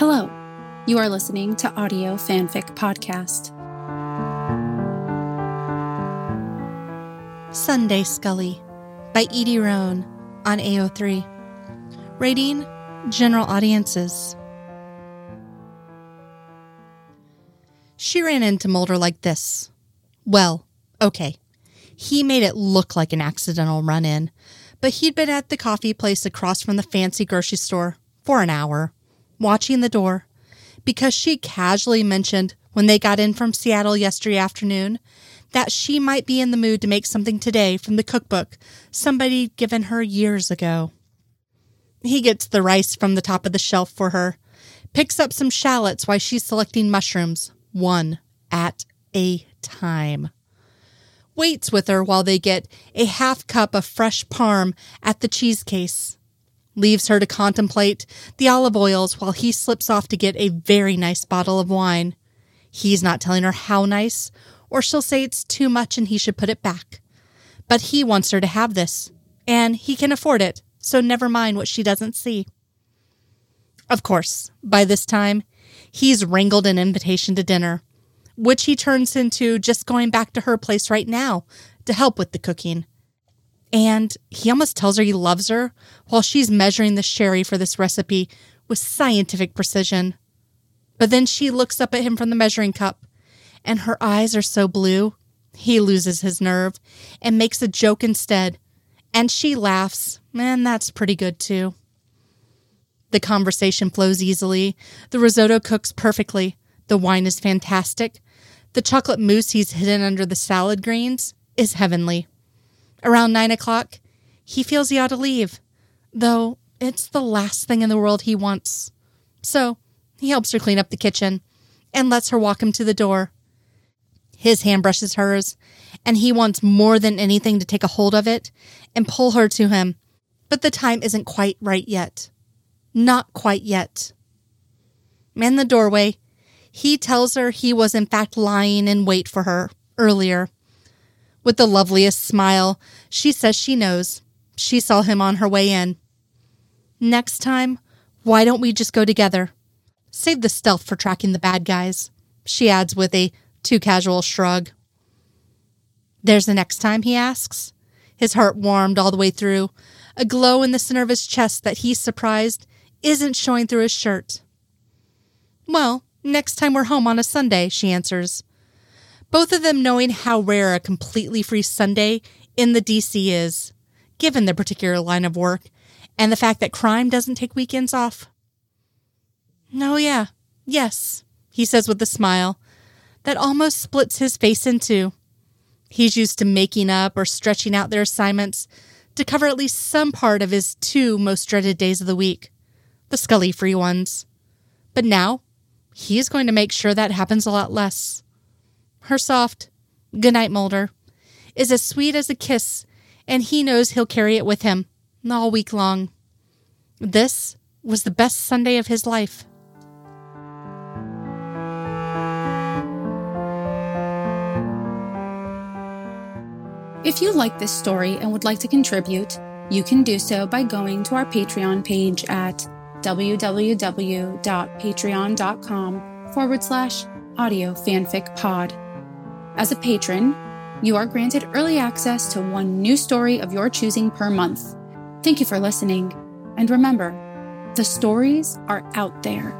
Hello, you are listening to Audio Fanfic Podcast. Sunday Scully by Edie Roan on AO3. Rating General Audiences. She ran into Mulder like this. Well, okay. He made it look like an accidental run in, but he'd been at the coffee place across from the fancy grocery store for an hour, watching the door, because she casually mentioned when they got in from Seattle yesterday afternoon that she might be in the mood to make something today from the cookbook somebody'd given her years ago. He gets the rice from the top of the shelf for her, picks up some shallots while she's selecting mushrooms, one at a time. Waits with her while they get a half cup of fresh parm at the cheese case. Leaves her to contemplate the olive oils while he slips off to get a very nice bottle of wine. He's not telling her how nice, or she'll say it's too much and he should put it back. But he wants her to have this, and he can afford it, so never mind what she doesn't see. Of course, by this time, he's wrangled an invitation to dinner, which he turns into just going back to her place right now to help with the cooking. And he almost tells her he loves her while she's measuring the sherry for this recipe with scientific precision. But then she looks up at him from the measuring cup, and her eyes are so blue, he loses his nerve and makes a joke instead. And she laughs, and that's pretty good too. The conversation flows easily. The risotto cooks perfectly. The wine is fantastic. The chocolate mousse he's hidden under the salad greens is heavenly. Around nine o'clock, he feels he ought to leave, though it's the last thing in the world he wants. So he helps her clean up the kitchen and lets her walk him to the door. His hand brushes hers, and he wants more than anything to take a hold of it and pull her to him. But the time isn't quite right yet. Not quite yet. In the doorway, he tells her he was in fact lying in wait for her earlier with the loveliest smile, she says she knows. She saw him on her way in. Next time, why don't we just go together? Save the stealth for tracking the bad guys, she adds with a too casual shrug. There's the next time, he asks. His heart warmed all the way through, a glow in the center of his chest that he's surprised isn't showing through his shirt. Well, next time we're home on a Sunday, she answers both of them knowing how rare a completely free Sunday in the DC is, given their particular line of work and the fact that crime doesn't take weekends off. Oh, yeah, yes, he says with a smile that almost splits his face in two. He's used to making up or stretching out their assignments to cover at least some part of his two most dreaded days of the week, the Scully free ones. But now, he's going to make sure that happens a lot less her soft "Goodnight, Mulder" is as sweet as a kiss, and he knows he'll carry it with him all week long. This was the best Sunday of his life. If you like this story and would like to contribute, you can do so by going to our Patreon page at www.patreon.com forward slash audio fanfic pod. As a patron, you are granted early access to one new story of your choosing per month. Thank you for listening. And remember, the stories are out there.